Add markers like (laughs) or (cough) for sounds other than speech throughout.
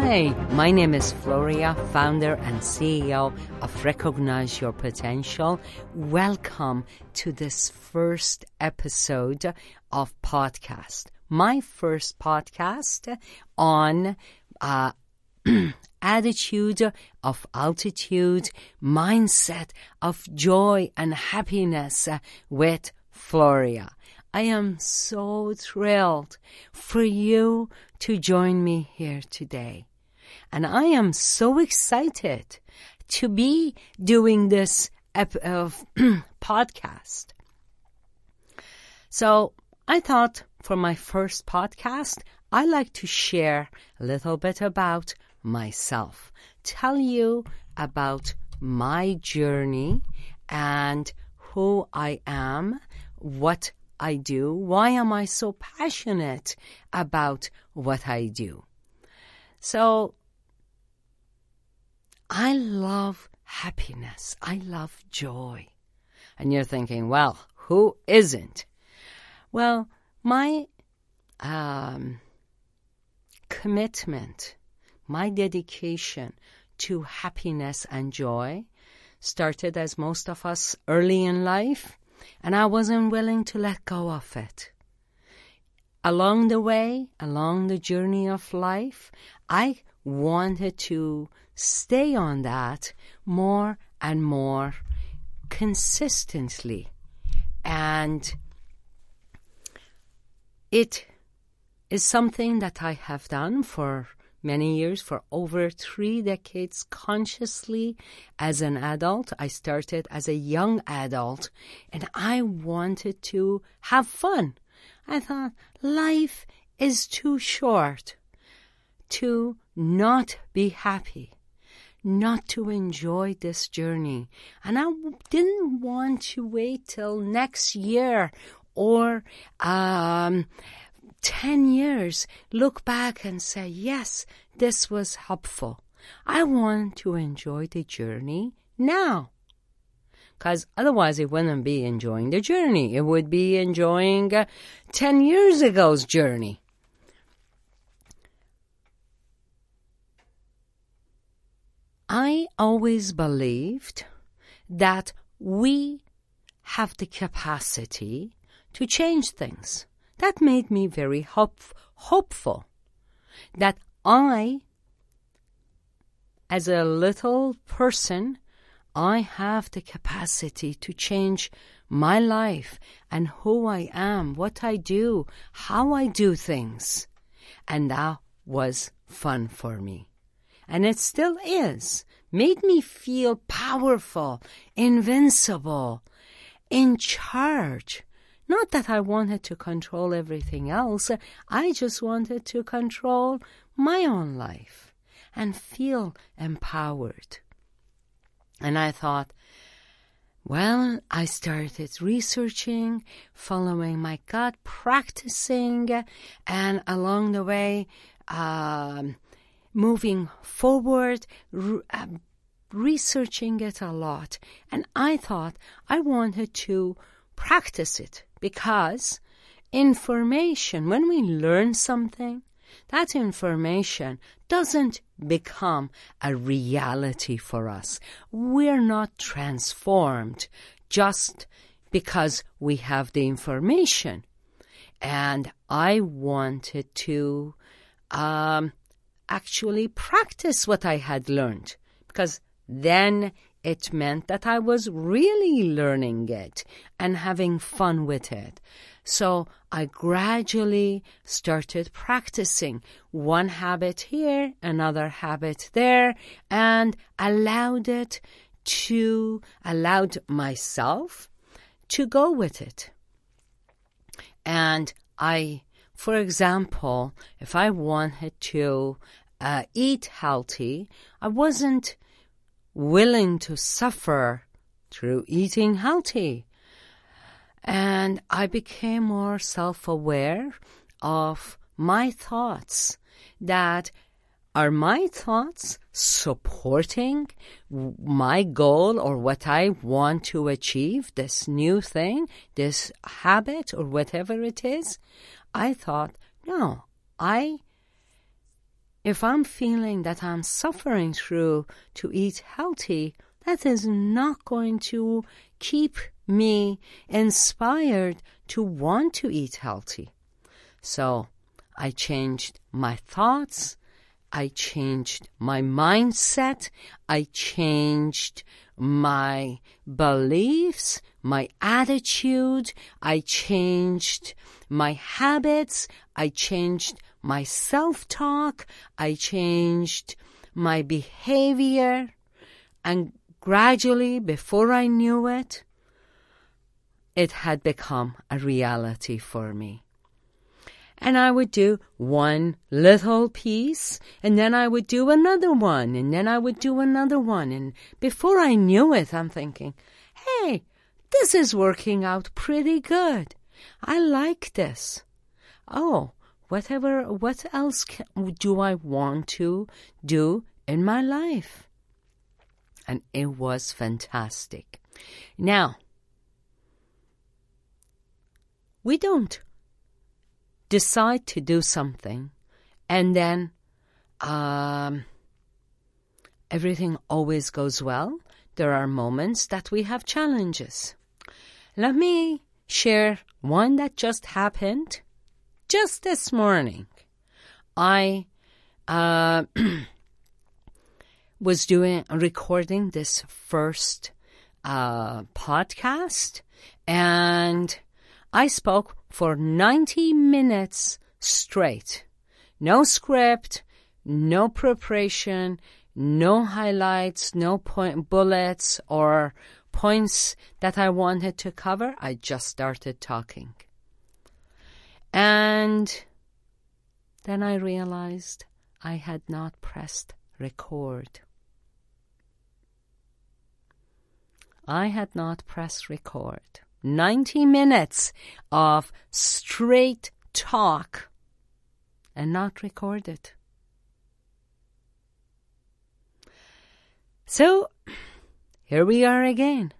Hi, my name is Floria, founder and CEO of Recognize Your Potential. Welcome to this first episode of podcast. My first podcast on uh, (clears throat) attitude of altitude, mindset of joy and happiness with Floria. I am so thrilled for you to join me here today. And I am so excited to be doing this (clears throat) podcast. So I thought for my first podcast, I like to share a little bit about myself, tell you about my journey and who I am, what I do? Why am I so passionate about what I do? So, I love happiness. I love joy. And you're thinking, well, who isn't? Well, my um, commitment, my dedication to happiness and joy started as most of us early in life and I wasn't willing to let go of it. Along the way, along the journey of life, I wanted to stay on that more and more consistently. And it is something that I have done for many years, for over three decades, consciously as an adult. I started as a young adult and I wanted to have fun. I thought life is too short to not be happy, not to enjoy this journey. And I didn't want to wait till next year or um, 10 years, look back and say, yes, this was helpful. I want to enjoy the journey now. Because otherwise, it wouldn't be enjoying the journey. It would be enjoying uh, 10 years ago's journey. I always believed that we have the capacity to change things. That made me very hope, hopeful that I, as a little person, I have the capacity to change my life and who I am, what I do, how I do things. And that was fun for me. And it still is. Made me feel powerful, invincible, in charge. Not that I wanted to control everything else, I just wanted to control my own life and feel empowered. And I thought, well, I started researching, following my gut, practicing, and along the way, um, moving forward, re- uh, researching it a lot. And I thought I wanted to practice it because information, when we learn something, that information doesn't become a reality for us. We're not transformed just because we have the information. And I wanted to um, actually practice what I had learned because then it meant that I was really learning it and having fun with it. So I gradually started practicing one habit here, another habit there, and allowed it to, allowed myself to go with it. And I, for example, if I wanted to uh, eat healthy, I wasn't willing to suffer through eating healthy. And I became more self aware of my thoughts that are my thoughts supporting my goal or what I want to achieve, this new thing, this habit, or whatever it is? I thought, no, I if I'm feeling that I'm suffering through to eat healthy, that is not going to keep me inspired to want to eat healthy. So I changed my thoughts. I changed my mindset. I changed my beliefs, my attitude. I changed my habits. I changed my self-talk. I changed my behavior. And gradually, before I knew it, it had become a reality for me. And I would do one little piece, and then I would do another one, and then I would do another one. And before I knew it, I'm thinking, hey, this is working out pretty good. I like this. Oh, whatever, what else can, do I want to do in my life? And it was fantastic. Now, we don't decide to do something and then um, everything always goes well. There are moments that we have challenges. Let me share one that just happened just this morning. I uh, (clears throat) was doing recording this first uh, podcast and I spoke for 90 minutes straight. No script, no preparation, no highlights, no point bullets or points that I wanted to cover. I just started talking. And then I realized I had not pressed record. I had not pressed record. 90 minutes of straight talk and not recorded. So, here we are again.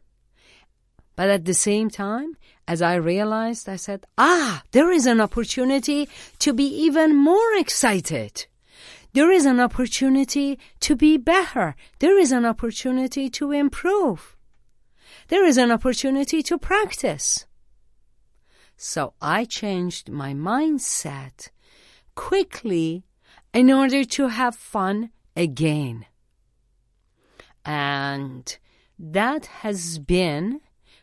But at the same time, as I realized, I said, ah, there is an opportunity to be even more excited. There is an opportunity to be better. There is an opportunity to improve there is an opportunity to practice. So I changed my mindset quickly in order to have fun again. And that has been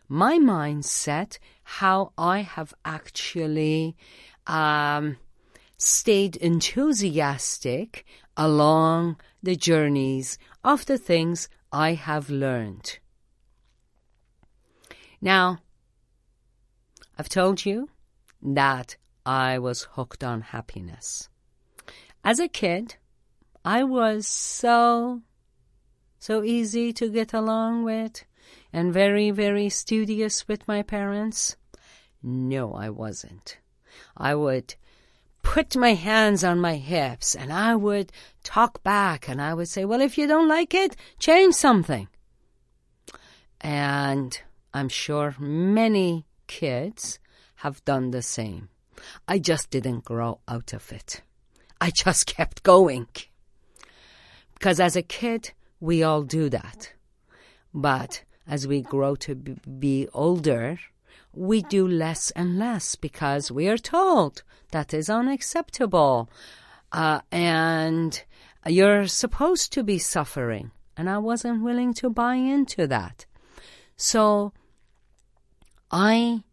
my mindset, how I have actually um, stayed enthusiastic along the journeys of the things I have learned. Now, I've told you that I was hooked on happiness. As a kid, I was so, so easy to get along with and very, very studious with my parents. No, I wasn't. I would put my hands on my hips and I would talk back and I would say, well, if you don't like it, change something. And I'm sure many kids have done the same. I just didn't grow out of it. I just (laughs) kept going. Because as a kid, we all do that. But as we grow to be older, we do less and less because we are told that is unacceptable. Uh, and you're supposed to be suffering. And I wasn't willing to buy into that. So I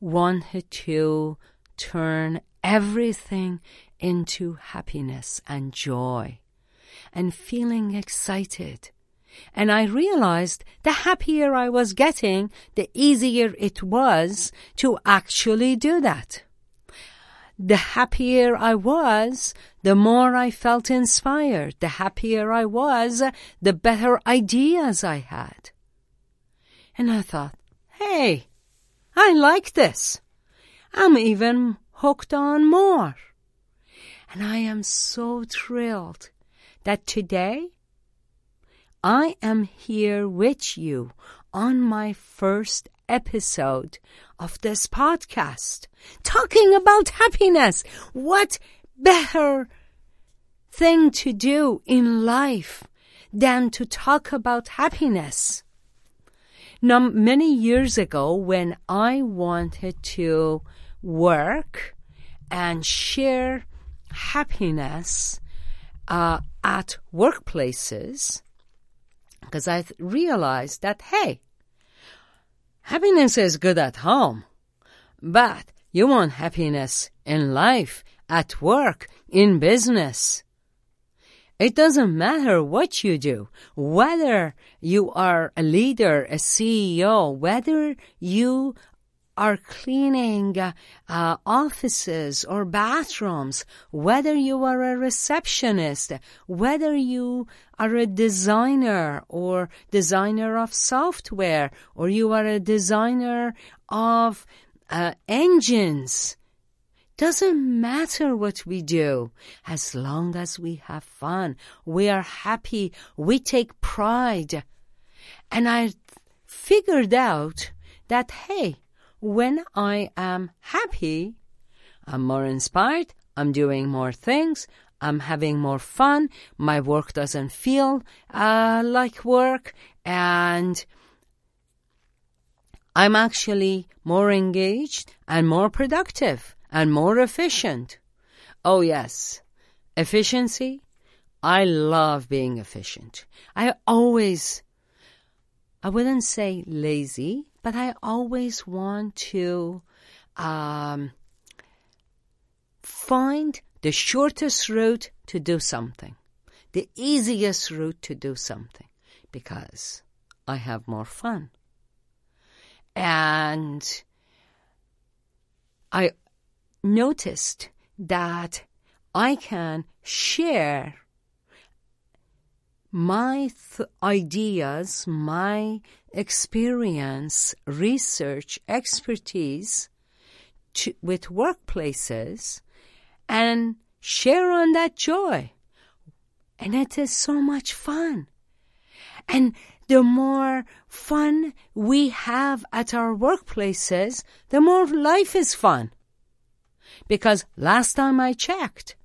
wanted to turn everything into happiness and joy and feeling excited. And I realized the happier I was getting, the easier it was to actually do that. The happier I was, the more I felt inspired. The happier I was, the better ideas I had. And I thought, Hey, I like this. I'm even hooked on more. And I am so thrilled that today I am here with you on my first episode of this podcast talking about happiness. What better thing to do in life than to talk about happiness. Now, many years ago, when I wanted to work and share happiness uh, at workplaces, because I realized that, hey, happiness is good at home, but you want happiness in life, at work, in business. It doesn't matter what you do, whether you are a leader, a CEO, whether you are cleaning uh, offices or bathrooms, whether you are a receptionist, whether you are a designer or designer of software, or you are a designer of uh, engines, doesn't matter what we do. As long as we have fun, we are happy, we take pride. And I figured out that, hey, when I am happy, I'm more inspired, I'm doing more things, I'm having more fun, my work doesn't feel uh, like work, and I'm actually more engaged and more productive and more efficient. Oh, yes, efficiency. I love being efficient. I always, I wouldn't say lazy, but I always want to um, find the shortest route to do something, the easiest route to do something, because I have more fun. And I noticed that I can share my th- ideas, my experience, research, expertise to, with workplaces and share on that joy. And it is so much fun. And the more fun we have at our workplaces, the more life is fun. Because last time I checked,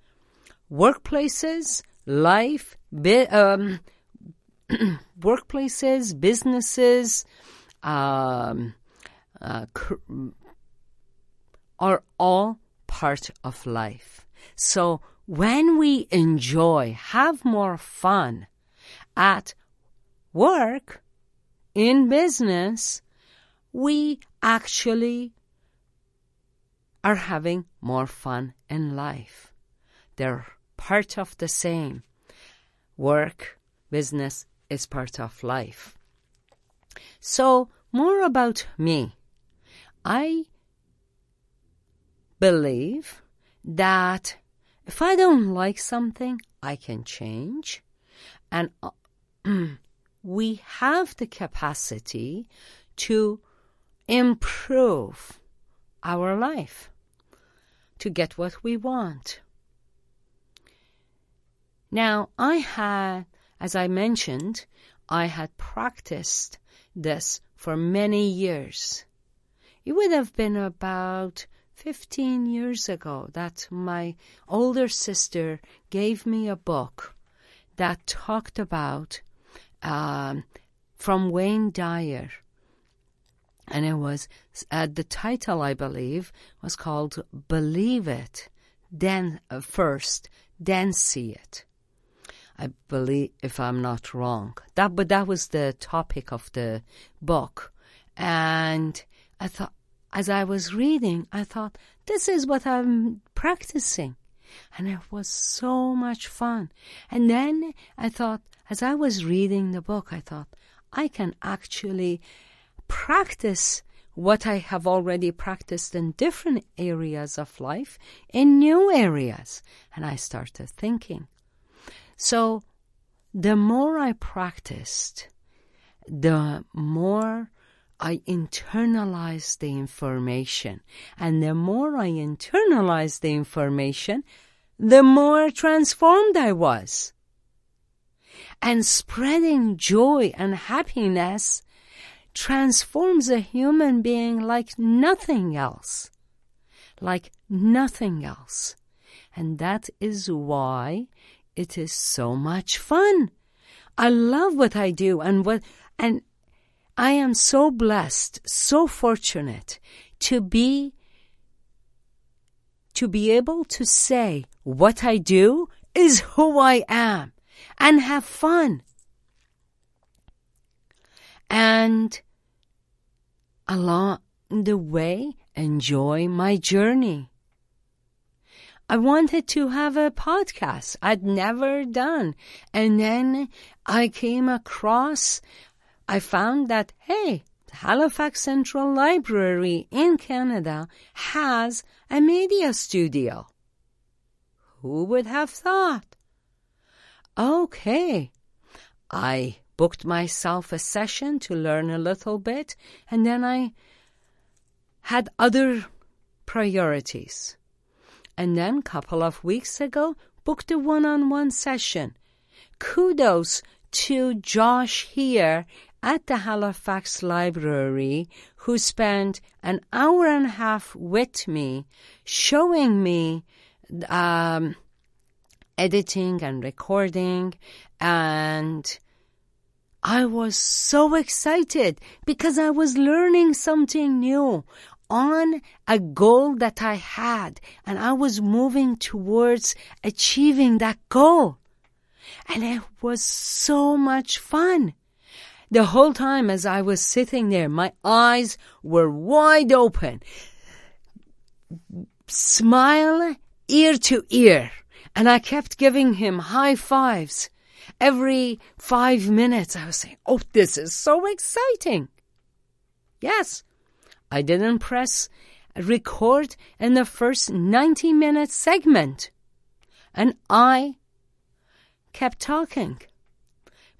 workplaces, life, bi- um, (clears throat) workplaces, businesses, um, uh, are all part of life. So when we enjoy, have more fun at work, in business, we actually are having more fun in life. They're part of the same. Work, business is part of life. So, more about me. I believe that if I don't like something, I can change. And uh, (clears throat) we have the capacity to improve our life to get what we want. Now, I had, as I mentioned, I had practiced this for many years. It would have been about 15 years ago that my older sister gave me a book that talked about um, from Wayne Dyer and it was uh, the title I believe was called "Believe It, Then uh, First, Then See It." I believe, if I'm not wrong, that but that was the topic of the book, and I thought as I was reading, I thought this is what I'm practicing. And it was so much fun. And then I thought, as I was reading the book, I thought, I can actually practice what I have already practiced in different areas of life in new areas. And I started thinking. So the more I practiced, the more I internalized the information. And the more I internalized the information, the more transformed I was. And spreading joy and happiness transforms a human being like nothing else. Like nothing else. And that is why it is so much fun. I love what I do and what and I am so blessed, so fortunate to be to be able to say what I do is who I am and have fun. And along the way, enjoy my journey. I wanted to have a podcast I'd never done. And then I came across, I found that, hey, Halifax Central Library in Canada has a media studio. Who would have thought? Okay. I booked myself a session to learn a little bit, and then I had other priorities. And then, couple of weeks ago, booked a one on one session. Kudos to Josh here at the Halifax Library who spent an hour and a half with me showing me um, editing and recording and I was so excited because I was learning something new on a goal that I had and I was moving towards achieving that goal. And it was so much fun. The whole time as I was sitting there, my eyes were wide open. Smile ear to ear. And I kept giving him high fives. Every five minutes, I was saying, Oh, this is so exciting. Yes, I didn't press record in the first 90 minute segment. And I kept talking.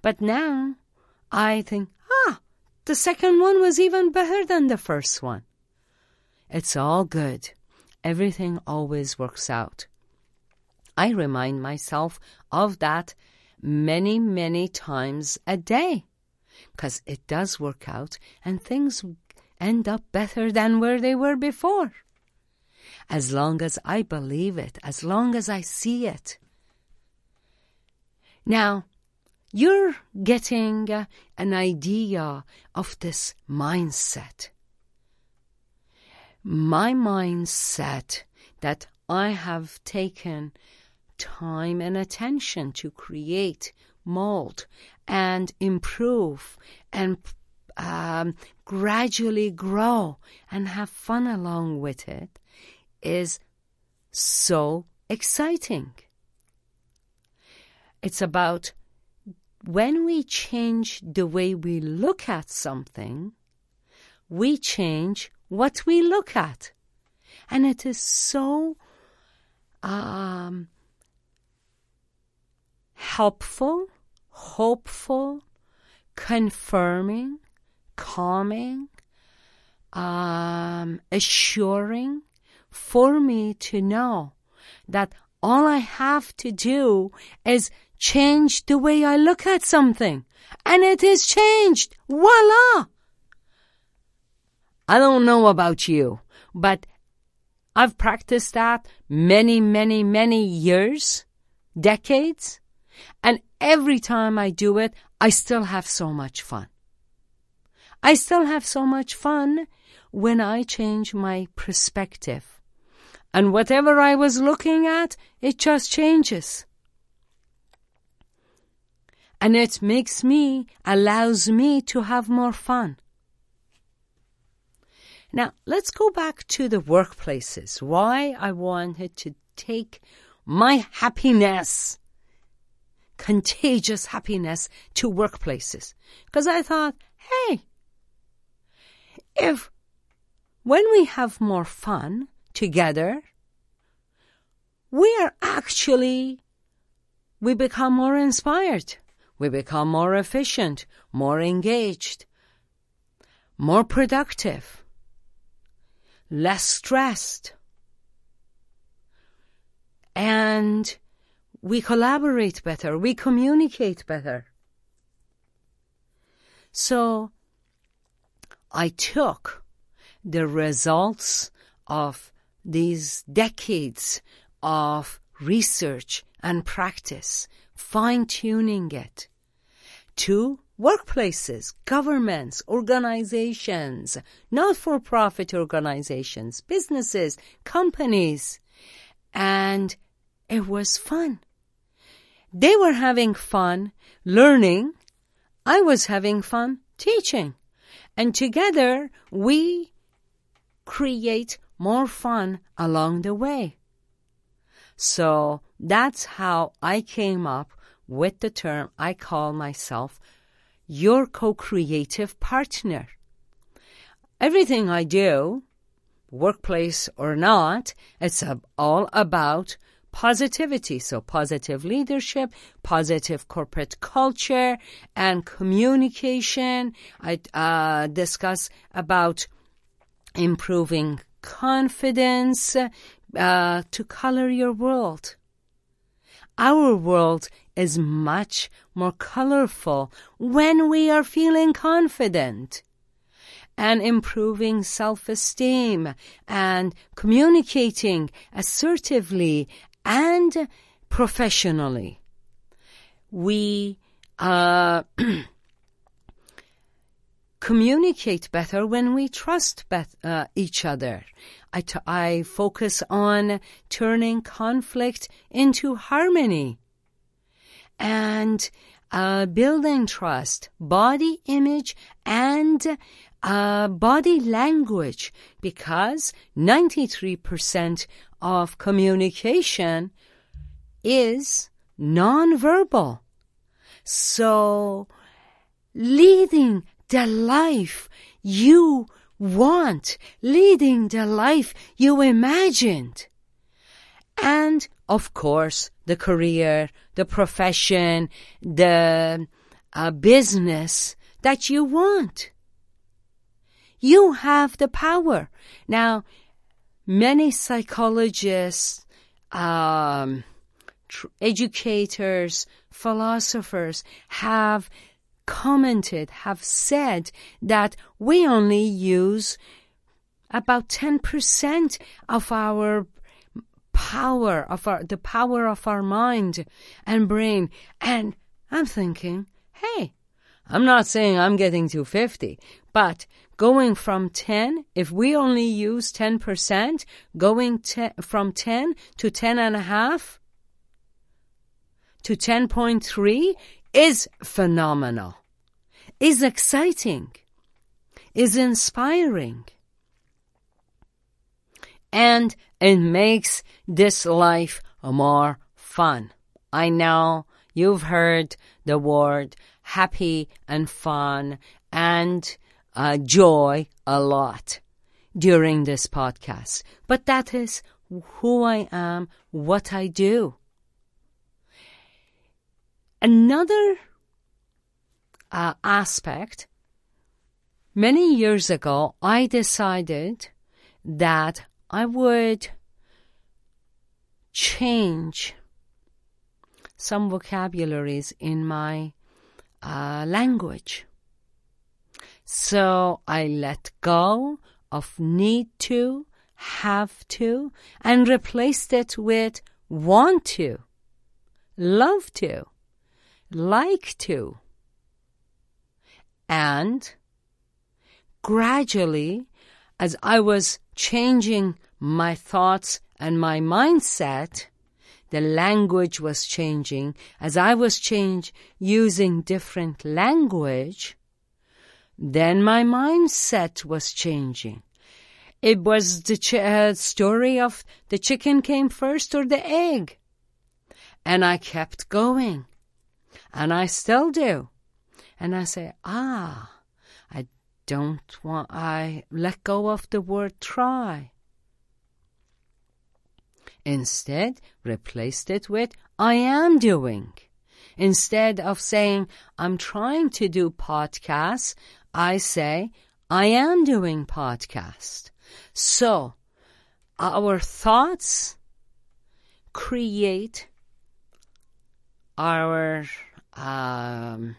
But now I think, ah, the second one was even better than the first one. It's all good. Everything always works out. I remind myself of that many, many times a day because it does work out and things end up better than where they were before. As long as I believe it, as long as I see it. Now, you're getting uh, an idea of this mindset. My mindset that I have taken time and attention to create, mold, and improve and um, gradually grow and have fun along with it is so exciting. It's about when we change the way we look at something, we change what we look at. And it is so um, helpful, hopeful, confirming, calming, um, assuring for me to know that all I have to do is change the way I look at something. And it is changed. Voila! I don't know about you, but I've practiced that many, many, many years, decades, and every time I do it, I still have so much fun. I still have so much fun when I change my perspective. And whatever I was looking at, it just changes. And it makes me, allows me to have more fun. Now, let's go back to the workplaces. Why I wanted to take my happiness, contagious happiness, to workplaces. Because I thought, hey, if when we have more fun together, we are actually, we become more inspired. We become more efficient, more engaged, more productive, less stressed. And we collaborate better, we communicate better. So I took the results of these decades of research and practice, fine tuning it. To, workplaces, governments, organizations, not for profit organizations, businesses, companies. And it was fun. They were having fun learning. I was having fun teaching. And together we create more fun along the way. So that's how I came up with the term I call myself your co-creative partner. Everything I do, workplace or not, it's all about positivity. So positive leadership, positive corporate culture, and communication. I uh, discuss about improving confidence uh, to color your world. Our world is much more colorful when we are feeling confident and improving self-esteem and communicating assertively and professionally. We uh, (clears throat) communicate better when we trust uh, each other. I, t- I focus on turning conflict into harmony and uh, building trust, body image, and uh, body language because 93% of communication is nonverbal. So, leading the life you want, leading the life you imagined. And, of course, the career, the profession, the uh, business that you want. You have the power. Now, many psychologists, um, tr- educators, philosophers have commented, have said that we only use about 10% of our power of our the power of our mind and brain. And i'm thinking hey i'm not saying i'm getting to 50 but going from 10 if we only use 10% going te- from 10 to 10 and a half to 10.3 is phenomenal, is exciting, is inspiring. And it makes this life more fun. I know you've heard the word happy and fun and uh, joy a lot during this podcast, but that is who I am, what I do. Another uh, aspect, many years ago, I decided that I would change some vocabularies in my language. So I let go of need to, have to, and replaced it with want to, love to like to. And gradually, as I was changing my thoughts and my mindset, the language was changing. As I was change using different language, then my mindset was changing. It was the ch- uh, story of the chicken came first or the egg. And I kept going. And I still do. And I say, ah, I don't want, I let go of the word try. Instead, replaced it with I am doing. Instead of saying I'm trying to do podcasts, I say I am doing podcast. So, our thoughts create our um,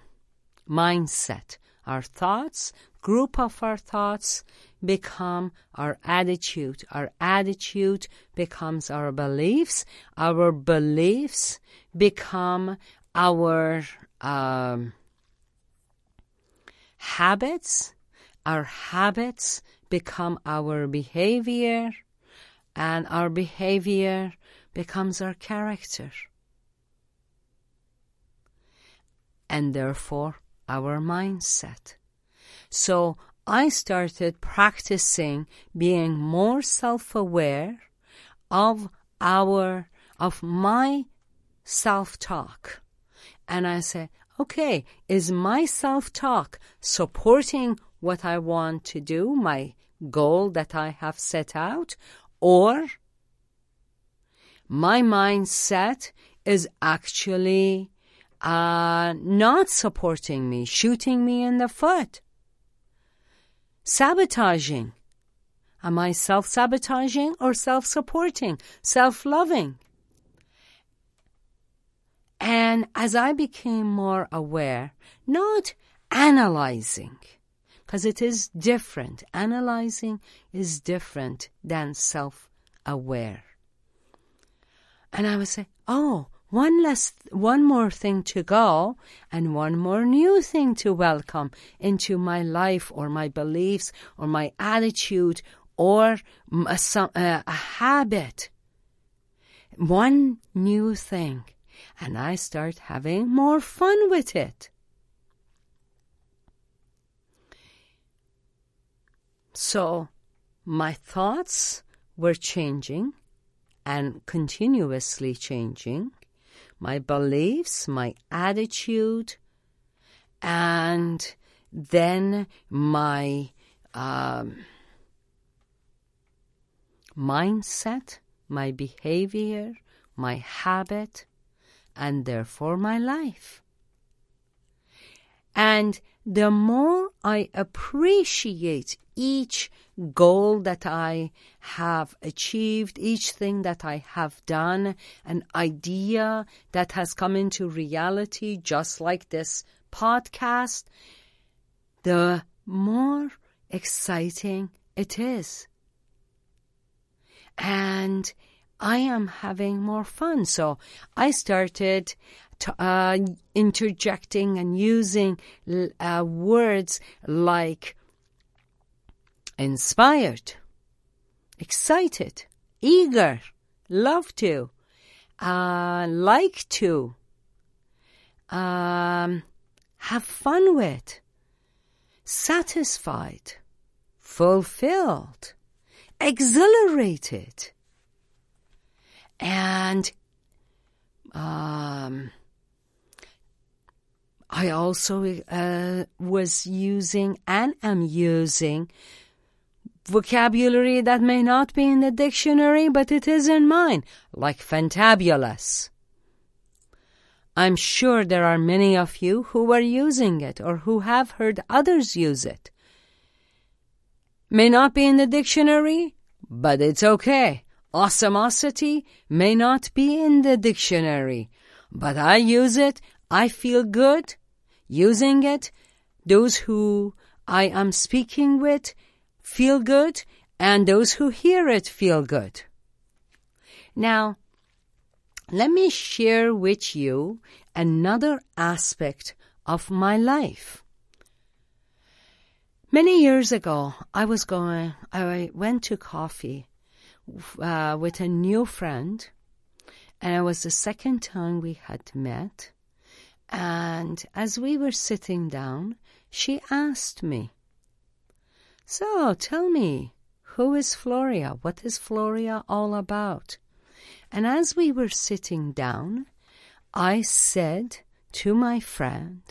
mindset, our thoughts, group of our thoughts become our attitude. Our attitude becomes our beliefs. Our beliefs become our um, habits. Our habits become our behavior, and our behavior becomes our character. And therefore, our mindset. So I started practicing being more self-aware of our, of my self-talk. And I said, okay, is my self-talk supporting what I want to do, my goal that I have set out, or my mindset is actually uh, not supporting me, shooting me in the foot, sabotaging. Am I self sabotaging or self supporting, self loving? And as I became more aware, not analyzing, because it is different. Analyzing is different than self aware. And I would say, oh, one less, one more thing to go and one more new thing to welcome into my life or my beliefs or my attitude or a, a habit. One new thing. And I start having more fun with it. So my thoughts were changing and continuously changing my beliefs, my attitude, and then my um, mindset, my behavior, my habit, and therefore my life. And the more I appreciate each goal that I have achieved, each thing that I have done, an idea that has come into reality, just like this podcast, the more exciting it is. And I am having more fun. So I started to, uh, interjecting and using uh, words like inspired, excited, eager, love to, uh, like to, um, have fun with, satisfied, fulfilled, exhilarated, and um, I also uh, was using and am using vocabulary that may not be in the dictionary, but it is in mine, like fantabulous. I'm sure there are many of you who are using it or who have heard others use it. May not be in the dictionary, but it's okay. Awesomosity may not be in the dictionary, but I use it. I feel good using it. Those who I am speaking with feel good, and those who hear it feel good. Now, let me share with you another aspect of my life. Many years ago, I was going, I went to coffee uh, with a new friend, and it was the second time we had met. And as we were sitting down, she asked me, so tell me, who is Floria? What is Floria all about? And as we were sitting down, I said to my friend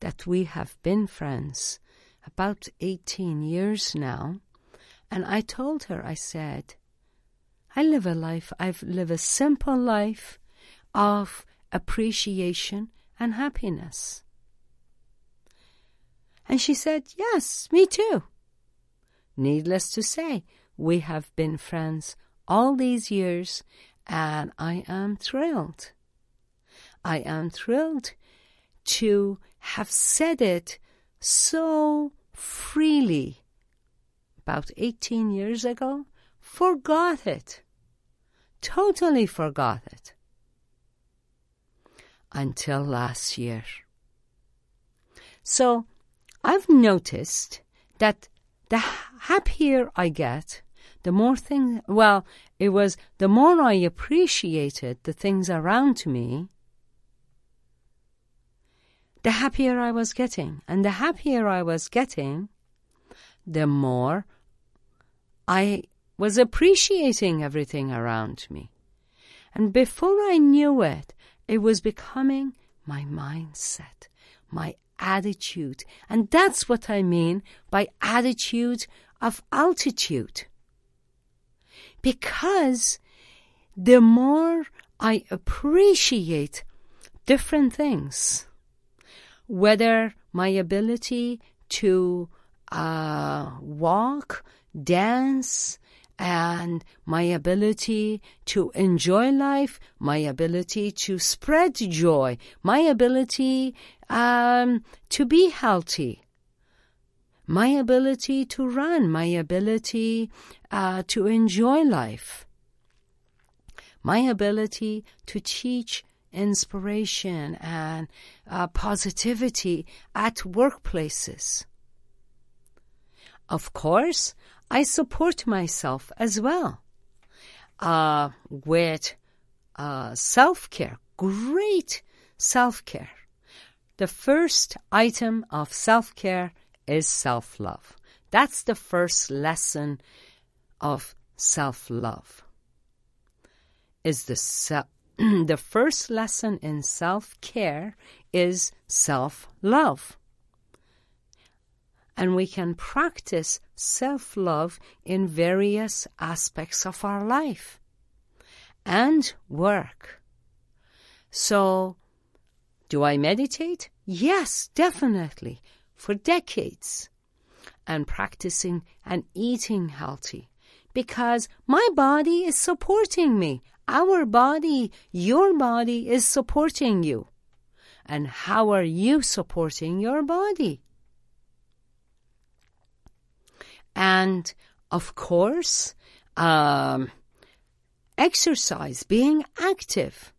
that we have been friends about 18 years now. And I told her, I said, I live a life, I live a simple life of appreciation and happiness. And she said, Yes, me too. Needless to say, we have been friends all these years, and I am thrilled. I am thrilled to have said it so freely about 18 years ago, forgot it. Totally forgot it. Until last year. So I've noticed that the happier I get, the more things, well, it was the more I appreciated the things around me, the happier I was getting. And the happier I was getting, the more I was appreciating everything around me. And before I knew it, it was becoming my mindset, my attitude. And that's what I mean by attitude of altitude. Because the more I appreciate different things, whether my ability to uh, walk, dance, and my ability to enjoy life, my ability to spread joy, my ability um, to be healthy, my ability to run, my ability uh, to enjoy life, my ability to teach inspiration and uh, positivity at workplaces. Of course, I support myself as well uh, with uh, self care, great self care. The first item of self care is self love. That's the first lesson of self love. Is the se- (clears throat) the first lesson in self care is self love and we can practice self love in various aspects of our life and work. So, do I meditate? Yes, definitely, for decades. And practicing and eating healthy because my body is supporting me. Our body, your body is supporting you. And how are you supporting your body? And of course, um, exercise, being active,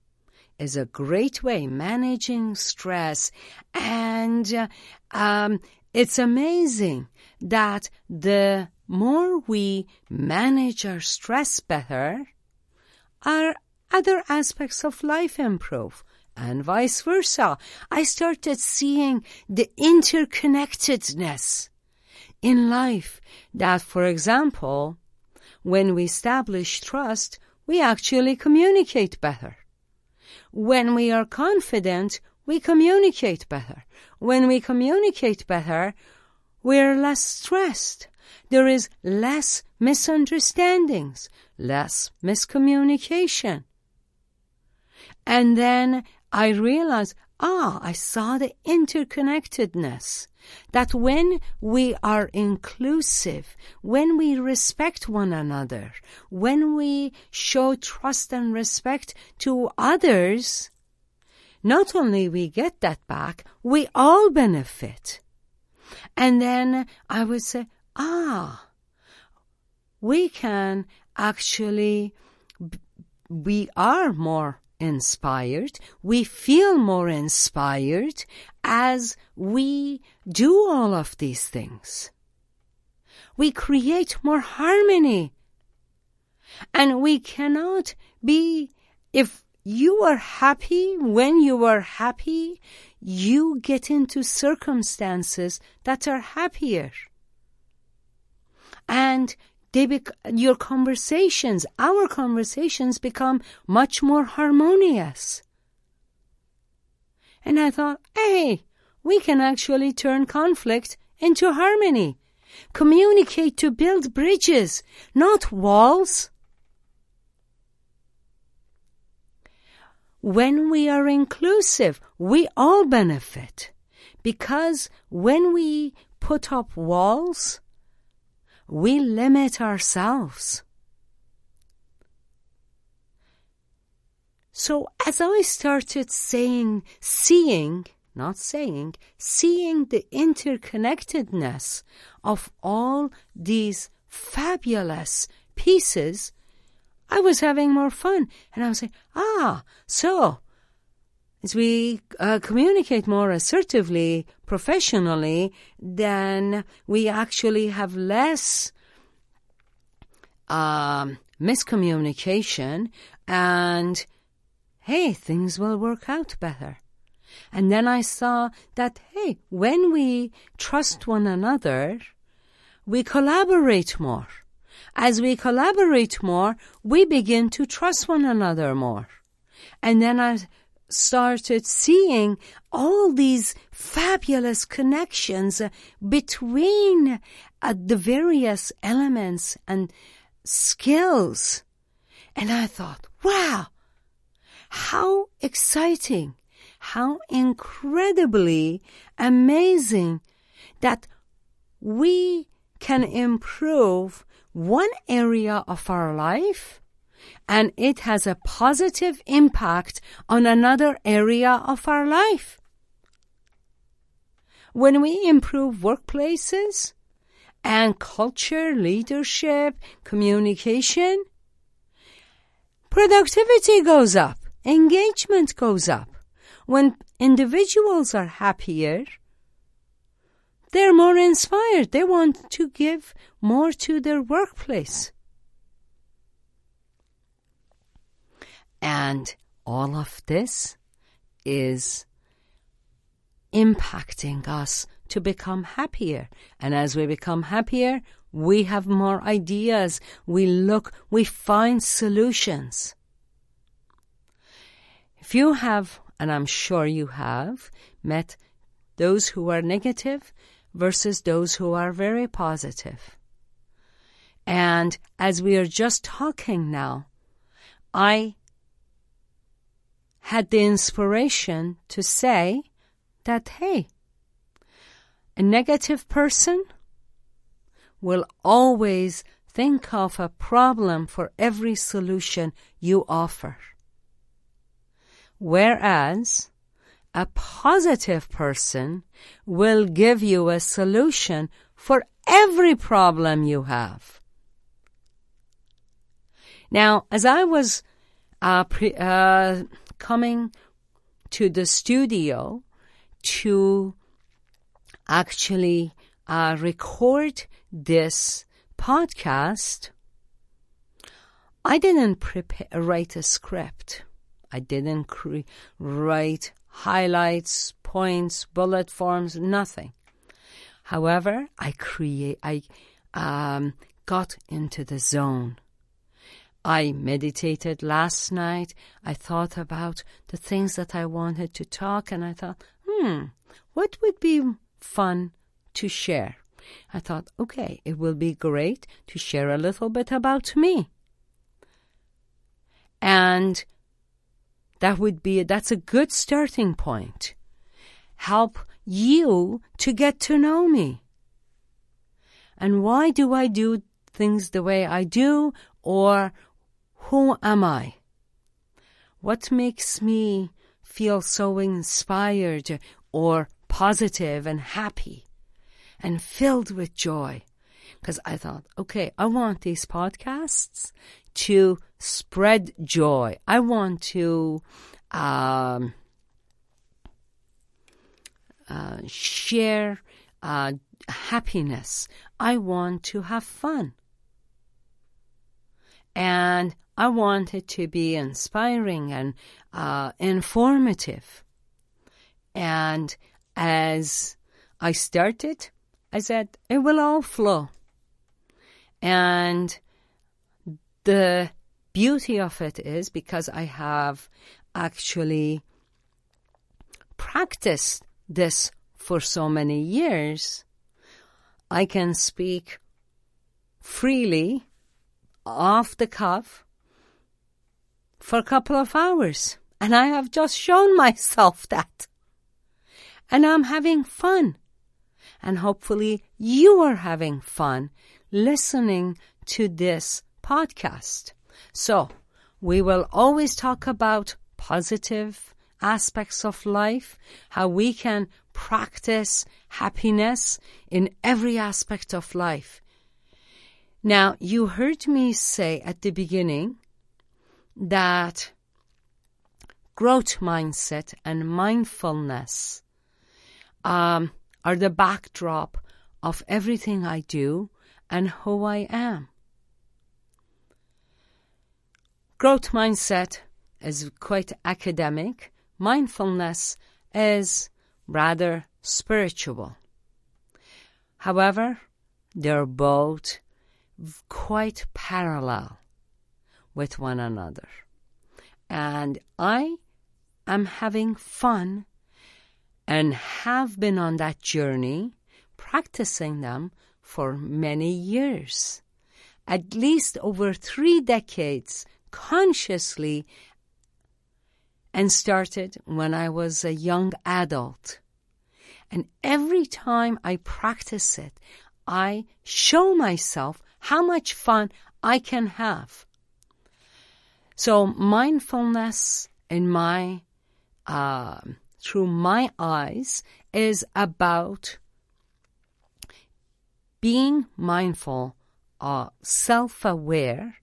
is a great way managing stress. And uh, um, it's amazing that the more we manage our stress better, our other aspects of life improve and vice versa. I started seeing the interconnectedness in life that, for example, when we establish trust, we actually communicate better. When we are confident, we communicate better. When we communicate better, we're less stressed. There is less misunderstandings, less miscommunication. And then I realized, ah, I saw the interconnectedness. That when we are inclusive, when we respect one another, when we show trust and respect to others, not only we get that back, we all benefit. And then I would say, ah, we can actually, we are more inspired, we feel more inspired as we do all of these things. We create more harmony. And we cannot be, if you are happy, when you are happy, you get into circumstances that are happier. And they bec- your conversations, our conversations become much more harmonious. And I thought, hey, we can actually turn conflict into harmony. Communicate to build bridges, not walls. When we are inclusive, we all benefit. Because when we put up walls, we limit ourselves. So as I started saying, seeing not saying, seeing the interconnectedness of all these fabulous pieces, I was having more fun. And I was saying, ah, so as we uh, communicate more assertively, professionally, then we actually have less um, miscommunication and hey, things will work out better. And then I saw that, hey, when we trust one another, we collaborate more. As we collaborate more, we begin to trust one another more. And then I started seeing all these fabulous connections between uh, the various elements and skills. And I thought, wow, how exciting, how incredibly amazing that we can improve one area of our life and it has a positive impact on another area of our life. When we improve workplaces and culture, leadership, communication, productivity goes up, engagement goes up. When individuals are happier, they're more inspired. They want to give more to their workplace. And all of this is impacting us to become happier. And as we become happier, we have more ideas. We look, we find solutions. If you have, and I'm sure you have, met those who are negative versus those who are very positive. And as we are just talking now, I had the inspiration to say that, hey, a negative person will always think of a problem for every solution you offer. Whereas a positive person will give you a solution for every problem you have. Now, as I was uh, pre- uh, coming to the studio to actually uh, record this podcast, I didn't prepare, write a script. I didn't cre- write highlights, points, bullet forms, nothing. However, I create, I um, got into the zone. I meditated last night. I thought about the things that I wanted to talk, and I thought, hmm, what would be fun to share? I thought, okay, it will be great to share a little bit about me. And that would be, that's a good starting point. Help you to get to know me. And why do I do things the way I do? Or who am I? What makes me feel so inspired or positive and happy and filled with joy? Because I thought, okay, I want these podcasts to spread joy. I want to um, uh, share uh, happiness. I want to have fun. And I want it to be inspiring and uh, informative. And as I started, I said, it will all flow. And the beauty of it is because I have actually practiced this for so many years, I can speak freely off the cuff for a couple of hours. And I have just shown (laughs) myself that. And I'm having fun. And hopefully you are having fun listening to this podcast. So we will always talk about positive aspects of life, how we can practice happiness in every aspect of life. Now, you heard me say at the beginning that growth mindset and mindfulness um, are the backdrop of everything I do and who I am. Growth mindset is quite academic. Mindfulness is rather spiritual. However, they're both quite parallel with one another. And I am having fun and have been on that journey practicing them for many years. At least over three decades consciously and started when I was a young adult. And every time I practice it, I show myself how much fun I can have. So mindfulness in my uh, through my eyes is about being mindful, uh, self-aware,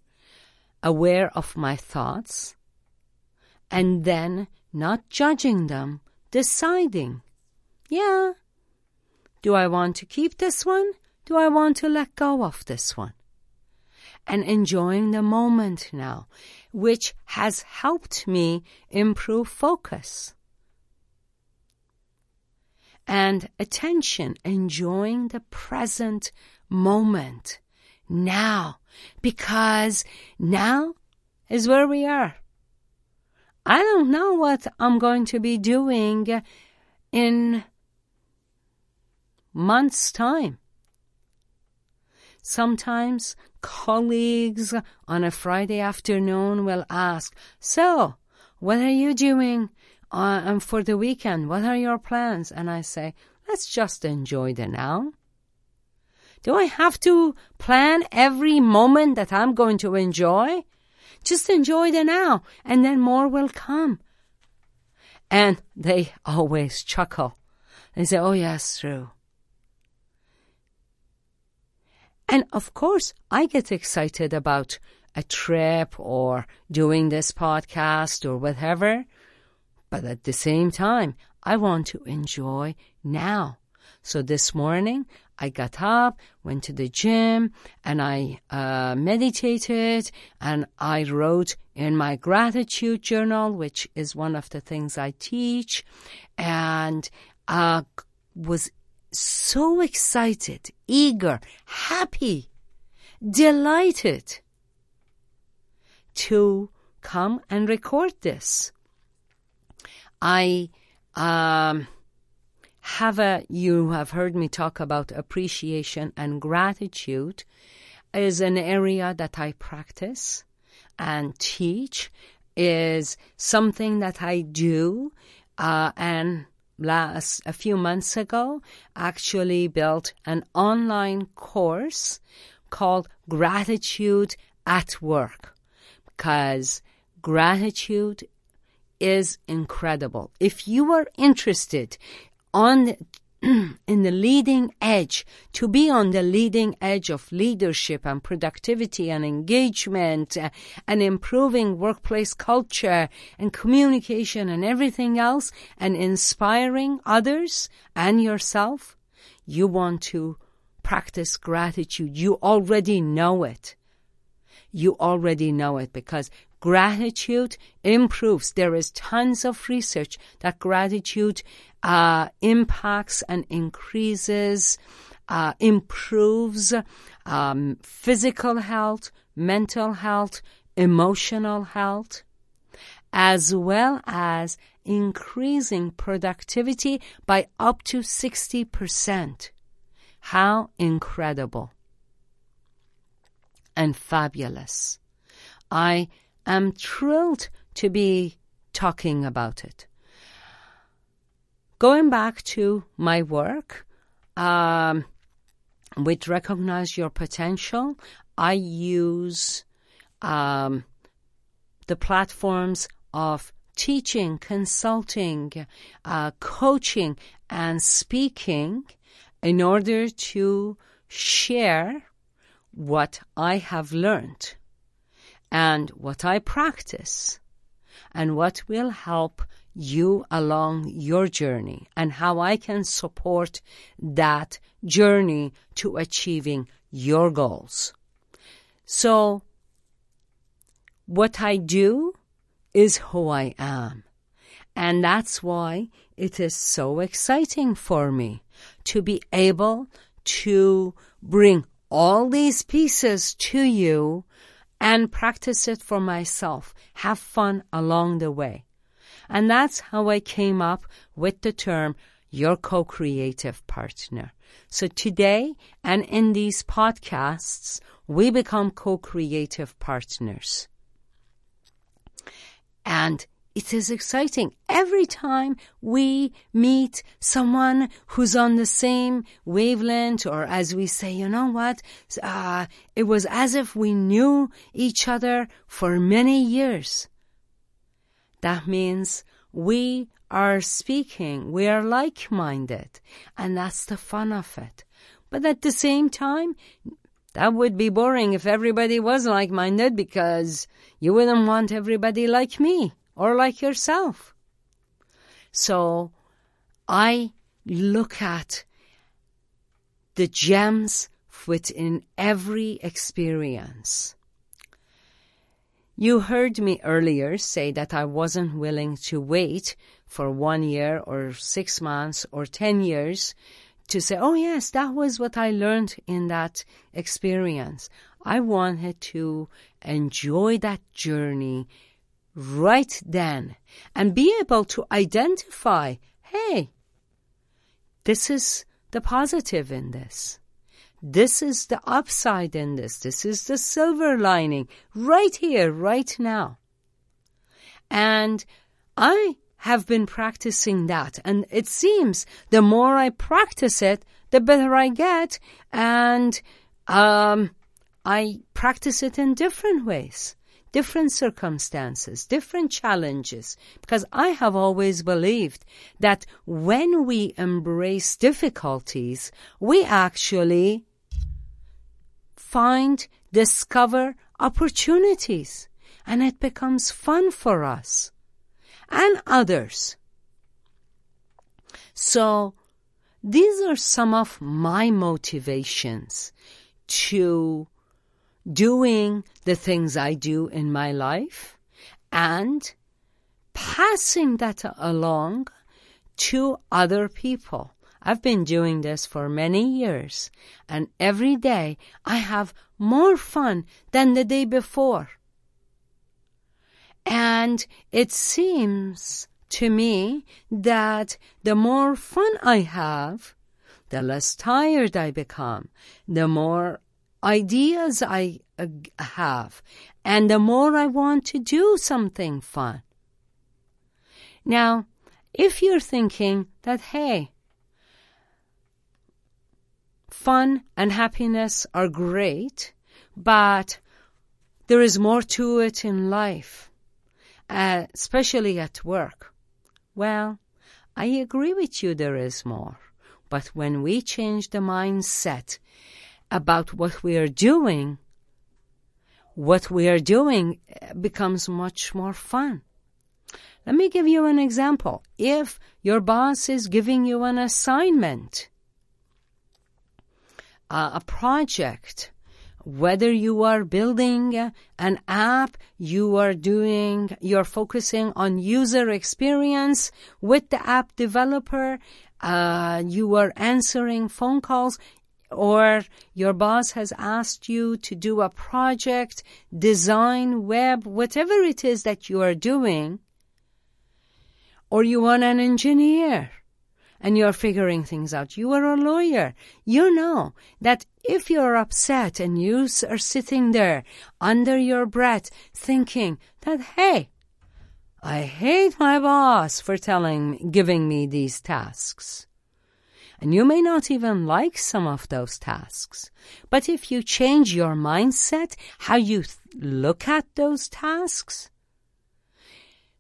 aware of my thoughts, and then not judging them, deciding, yeah, do I want to keep this one? Do I want to let go of this one? And enjoying the moment now, which has helped me improve focus and attention, enjoying the present moment now, because now is where we are. I don't know what I'm going to be doing in months' time. Sometimes colleagues on a Friday afternoon will ask, So, what are you doing uh, for the weekend? What are your plans? And I say, Let's just enjoy the now. Do I have to plan every moment that I'm going to enjoy? Just enjoy the now, and then more will come. And they always chuckle. They say, Oh, yes, true. And of course, I get excited about a trip or doing this podcast or whatever. But at the same time, I want to enjoy now. So this morning, I got up, went to the gym, and I uh, meditated, and I wrote in my gratitude journal, which is one of the things I teach, and uh, was so excited, eager, happy, delighted to come and record this. I um, have a, you have heard me talk about appreciation and gratitude is an area that I practice and teach is something that I do uh, and last a few months ago actually built an online course called gratitude at work because gratitude is incredible. If you are interested on (clears throat) in the leading edge, to be on the leading edge of leadership and productivity and engagement uh, and improving workplace culture and communication and everything else and inspiring others and yourself, you want to practice gratitude. You already know it. You already know it because gratitude improves. There is tons of research that gratitude uh, impacts and increases, uh, improves um, physical health, mental health, emotional health, as well as increasing productivity by up to 60%. How incredible and fabulous. I am thrilled to be talking about it. Going back to my work, um, with Recognize Your Potential, I use um, the platforms of teaching, consulting, uh, coaching, and speaking in order to share what I have learned and what I practice and what will help you along your journey and how I can support that journey to achieving your goals. So, what I do is who I am. And that's why it is so exciting for me to be able to bring all these pieces to you and practice it for myself. Have fun along the way. And that's how I came up with the term your co-creative partner. So today and in these podcasts, we become co-creative partners. And it is exciting every time we meet someone who's on the same wavelength, or as we say, you know what, uh, it was as if we knew each other for many years. That means we are speaking, we are like minded, and that's the fun of it. But at the same time, that would be boring if everybody was like minded because you wouldn't want everybody like me or like yourself. So I look at the gems within every experience. You heard me earlier say that I wasn't willing to wait for one year or six months or ten years to say, oh yes, that was what I learned in that experience. I wanted to enjoy that journey right then and be able to identify, hey, this is the positive in this. This is the upside in this. This is the silver lining right here, right now. And I have been practicing that. And it seems the more I practice it, the better I get. And um, I practice it in different ways different circumstances, different challenges, because I have always believed that when we embrace difficulties, we actually find, discover opportunities, and it becomes fun for us and others. So, these are some of my motivations to doing the things I do in my life and passing that along to other people. I've been doing this for many years, and every day I have more fun than the day before. And it seems to me that the more fun I have, the less tired I become, the more ideas I uh, have, and the more I want to do something fun. Now, if you're thinking that, hey, fun and happiness are great, but there is more to it in life, uh, especially at work. Well, I agree with you, there is more. But when we change the mindset about what we are doing, what we are doing becomes much more fun. Let me give you an example. If your boss is giving you an assignment, uh, a project, whether you are building an app, you are doing, you're focusing on user experience with the app developer, uh, you are answering phone calls, or your boss has asked you to do a project, design, web, whatever it is that you are doing, or you are an engineer and you're figuring things out. You are a lawyer. You know that if you're upset and you are sitting there under your breath thinking that, hey, I hate my boss for telling, giving me these tasks. And you may not even like some of those tasks. But if you change your mindset, how you th- look at those tasks,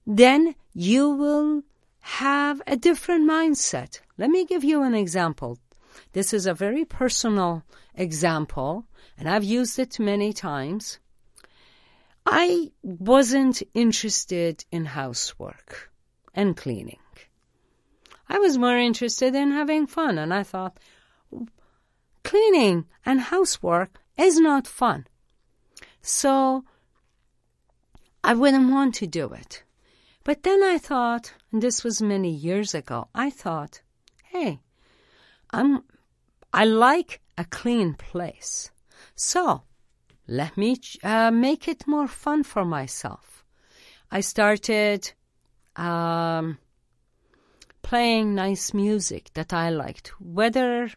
then you will have a different mindset. Let me give you an example. This is a very personal example, and I've used it many times. I wasn't interested in housework and cleaning. I was more interested in having fun, and I thought, cleaning and housework is not fun. So I wouldn't want to do it. But then I thought, and this was many years ago, I thought, hey, I'm, I like a clean place. So let me uh, make it more fun for myself. I started um, playing nice music that I liked, whether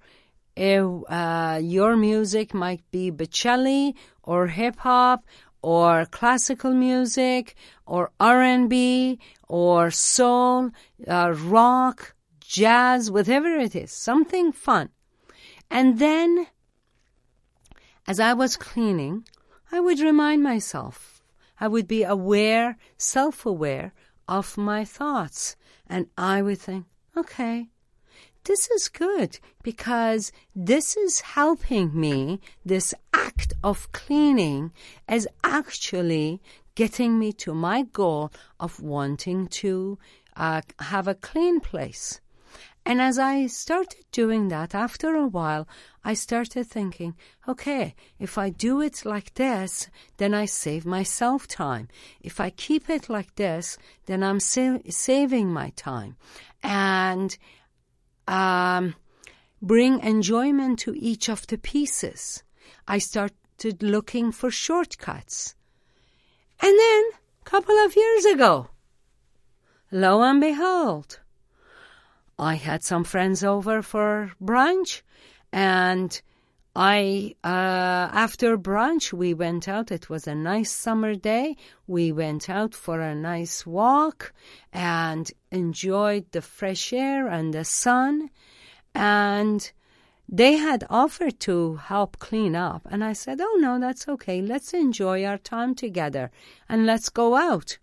uh, your music might be Bocelli or hip hop or classical music or R&B or soul, uh, rock, jazz, whatever it is, something fun. And then, as I was cleaning, I would remind myself, I would be aware, self aware of my thoughts. And I would think, okay, this is good because this is helping me. This act of cleaning is actually getting me to my goal of wanting to uh, have a clean place. And as I started doing that, after a while, I started thinking, okay, if I do it like this, then I save myself time. If I keep it like this, then I'm sa- saving my time. And um, bring enjoyment to each of the pieces. I started looking for shortcuts. And then, a couple of years ago, lo and behold, I had some friends over for brunch, and I, uh, after brunch, we went out. It was a nice summer day. We went out for a nice walk and enjoyed the fresh air and the sun. And they had offered to help clean up. And I said, Oh, no, that's okay. Let's enjoy our time together and let's go out.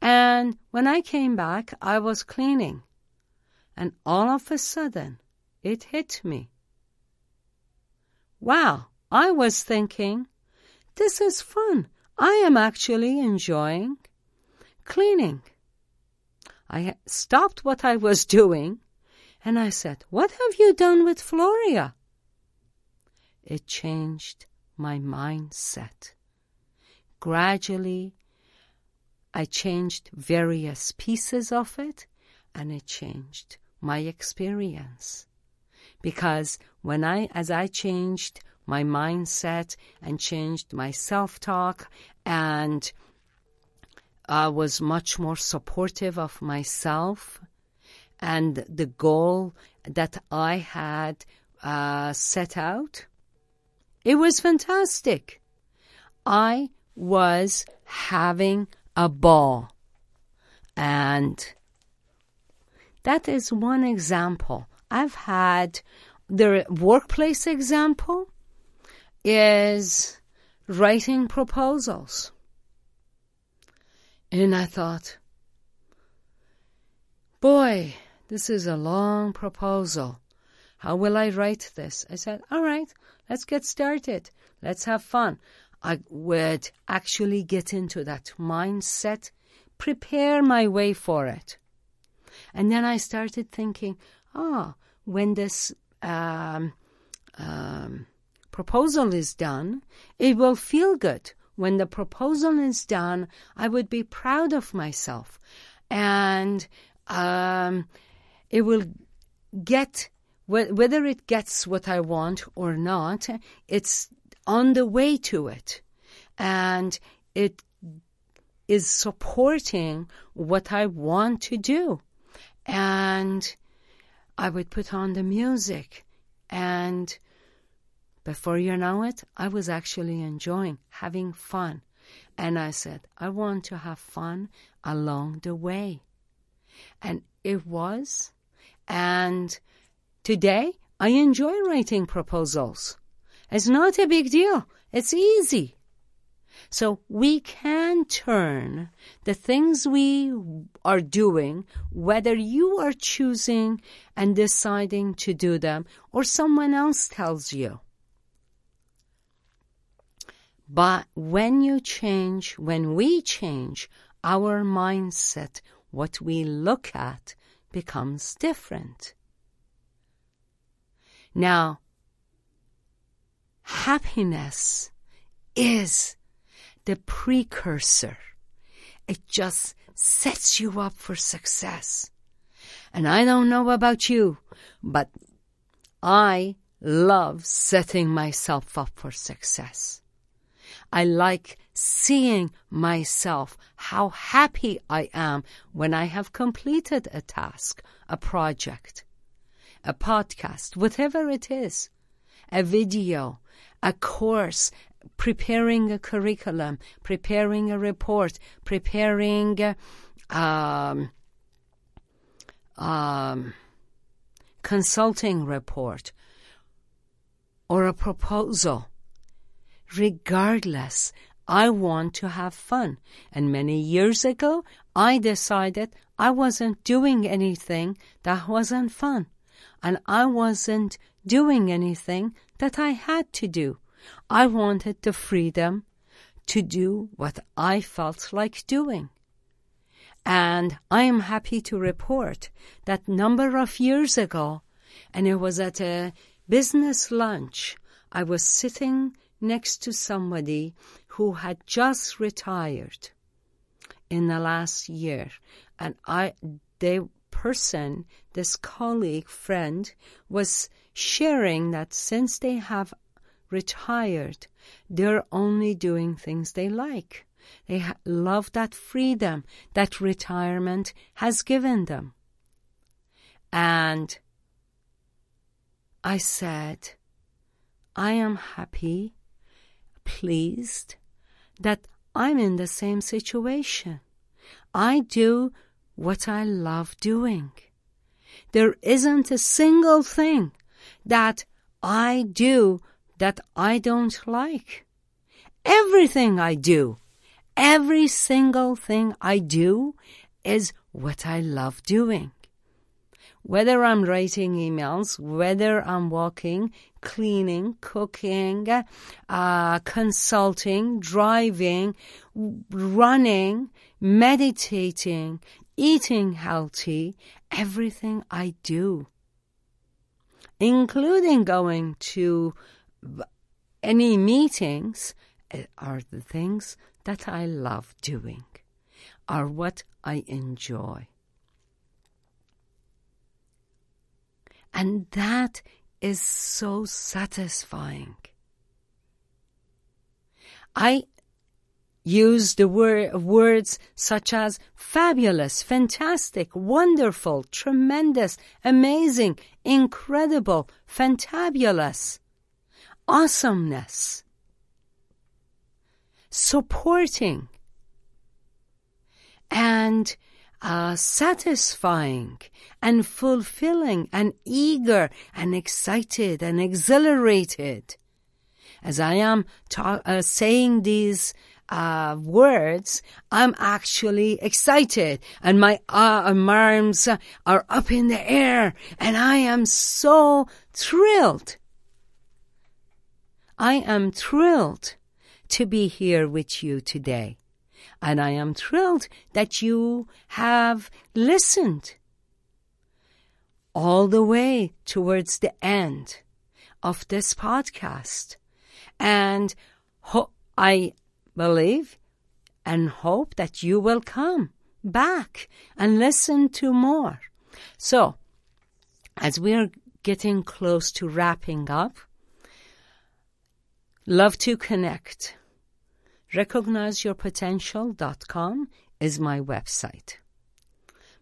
And when I came back, I was cleaning. And all of a sudden, it hit me. Wow, I was thinking, this is fun. I am actually enjoying cleaning. I stopped what I was (laughs) doing and I said, What have you done with Floria? It changed my mindset. Gradually, I changed various pieces of it and it changed my experience because when I, as I changed my mindset and changed my self talk and I was much more supportive of myself and the goal that I had uh, set out. It was fantastic. I was having a ball. And that is one example I've had the workplace example is writing proposals. And I thought, boy, this is a long proposal. How will I write this? I said, all right, let's get started. Let's have fun. I would actually get into that mindset, prepare my way for it. And then I started thinking, ah, when this um, um, proposal is done, it will feel good. When the proposal is done, I would be proud of myself. And um, it will get, whether it gets what I want or not, it's on the way to it. And it is supporting what I want to do. And I would put on the music and before you know it, I was actually enjoying having fun. And I said, I want to have fun along the way. And it was. And today, I enjoy writing proposals. It's not a big deal. It's easy. So we can turn the things we are doing, whether you are choosing and deciding to do them or someone else tells you. But when you change, when we change our mindset, what we look at becomes different. Now, happiness is the precursor. It just sets you up for success. And I don't know about you, but I love setting myself up for success. I like seeing myself, how happy I am when I have completed a task, a project, a podcast, whatever it is, a video, a course, preparing a curriculum, preparing a report, preparing um, um, consulting report or a proposal. Regardless, I want to have fun. And many years ago, I decided I wasn't doing anything that wasn't fun. And I wasn't doing anything that I had to do. I wanted the freedom to do what I felt like doing. And I am happy to report that number of years ago, and it was at a business lunch, I was sitting next to somebody who had just retired in the last year. And I, the person, this colleague, friend, was sharing that since they have retired, they're only doing things they like. They love that freedom that retirement has given them. And I said, I am happy, pleased that I'm in the same situation. I do what I love doing. There isn't a single thing that I do that I don't like. Everything I do, every single thing I do is what I love doing. Whether I'm writing emails, whether I'm walking, cleaning, cooking, uh, consulting, driving, running, meditating, eating healthy, everything I do, including going to any meetings eh, are the things that I love doing, are what I enjoy. And that is so satisfying. I use the word, words such as fabulous, fantastic, wonderful, tremendous, amazing, incredible, fantabulous awesomeness, supporting, and uh, satisfying and fulfilling and eager and excited and exhilarated. As I am ta- uh, saying these uh, words, I'm actually excited and my uh, arms are up in the air and I am so thrilled I am thrilled to be here with you today. And I am thrilled that you have listened all the way towards the end of this podcast. And ho- I believe and hope that you will come back and listen to more. So, as we are getting close to wrapping up, Love to connect. RecognizeYourPotential.com is my website.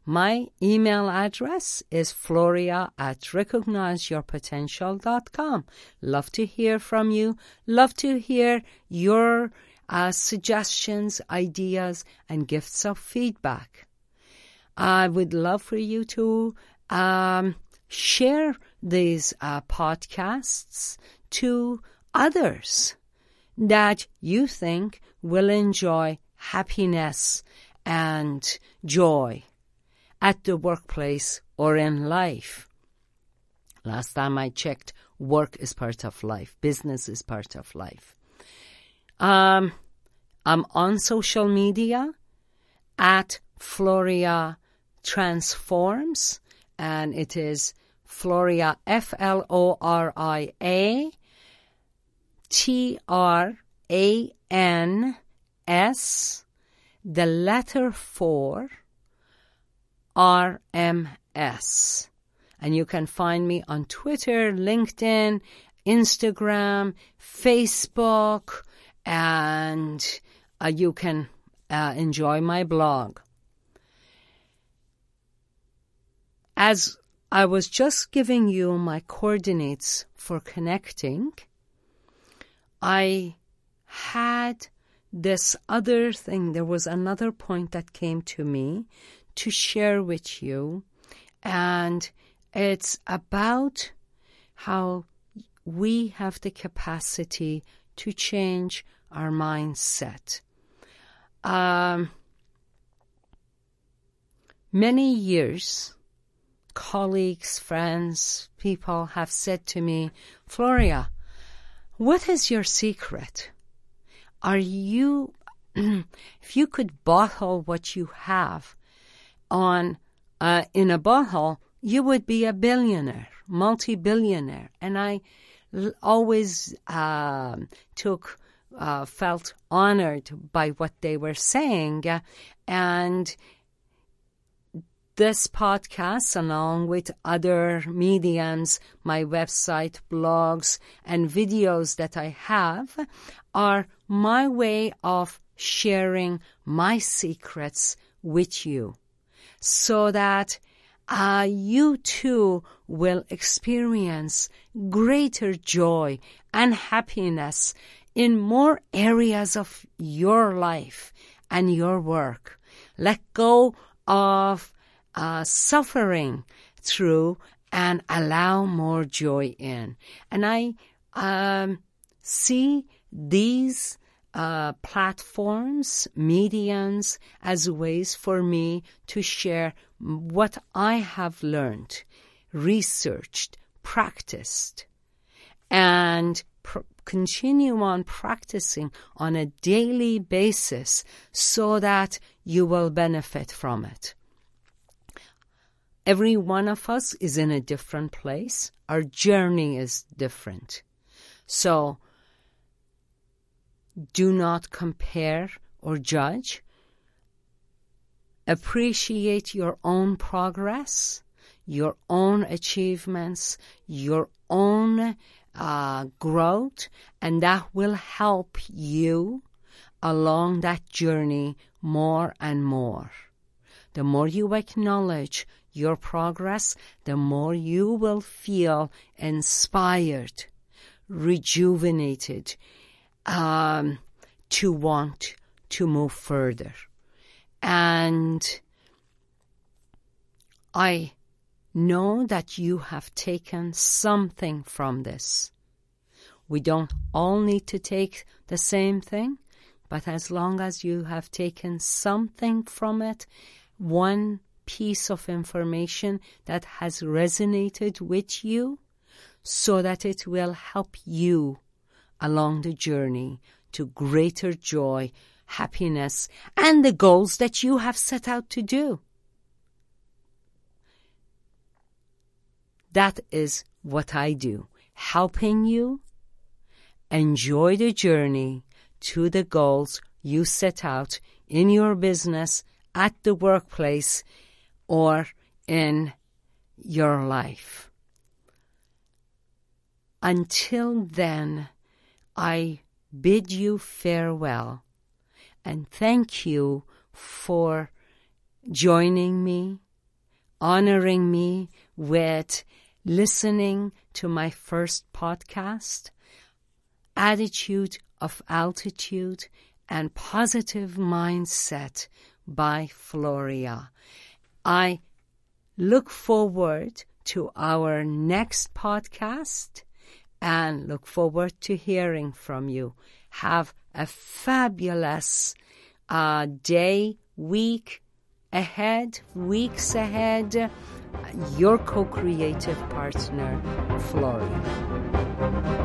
My email address is floria at recognizeyourpotential.com. Love to hear from you. Love to hear your uh, suggestions, ideas, and gifts of feedback. I would love for you to um, share these uh, podcasts to others that you think will enjoy happiness and joy at the workplace or in life. Last time I checked, work is part of life, business is part of life. Um, I'm on social media at Floria Transforms, and it is Floria F L O R I A T R A N S, the letter four, R M S. And you can find me on Twitter, LinkedIn, Instagram, Facebook, and uh, you can uh, enjoy my blog. As I was just giving you my coordinates for connecting, I had this other thing. There was another point that came to me to share with you, and it's about how we have the capacity to change our mindset. Um, many years, colleagues, friends, people have said to me, Floria, what is your secret? Are you, (clears throat) if you could bottle what you have on, uh, in a bottle, you would be a billionaire, multi-billionaire. And I always uh, took, uh, felt honored by what they were saying. And this podcast, along with other mediums, my website, blogs, and videos that I have, are my way of sharing my secrets with you so that uh, you too will experience greater joy and happiness in more areas of your life and your work. Let go of uh, suffering through and allow more joy in. And I um, see these uh, platforms, mediums, as ways for me to share what I have learned, researched, practiced, and pr- continue on practicing on a daily basis so that you will benefit from it. Every one of us is in a different place. Our journey is different. So, do not compare or judge. Appreciate your own progress, your own achievements, your own uh, growth, and that will help you along that journey more and more. The more you acknowledge your progress, the more you will feel inspired, rejuvenated, um, to want to move further. And I know that you have taken something from this. We don't all need to take the same thing, but as long as you have taken something from it, one piece of information that has resonated with you, so that it will help you along the journey to greater joy, happiness, and the goals that you have set out to do. That is what I do, helping you enjoy the journey to the goals you set out in your business, at the workplace, or in your life. Until then, I bid you farewell and thank you for joining me, honoring me with listening to my first podcast, Attitude of Altitude and Positive Mindset by Floria. I look forward to our next podcast and look forward to hearing from you. Have a fabulous uh, day, week ahead, weeks ahead. Your co creative partner, Floria.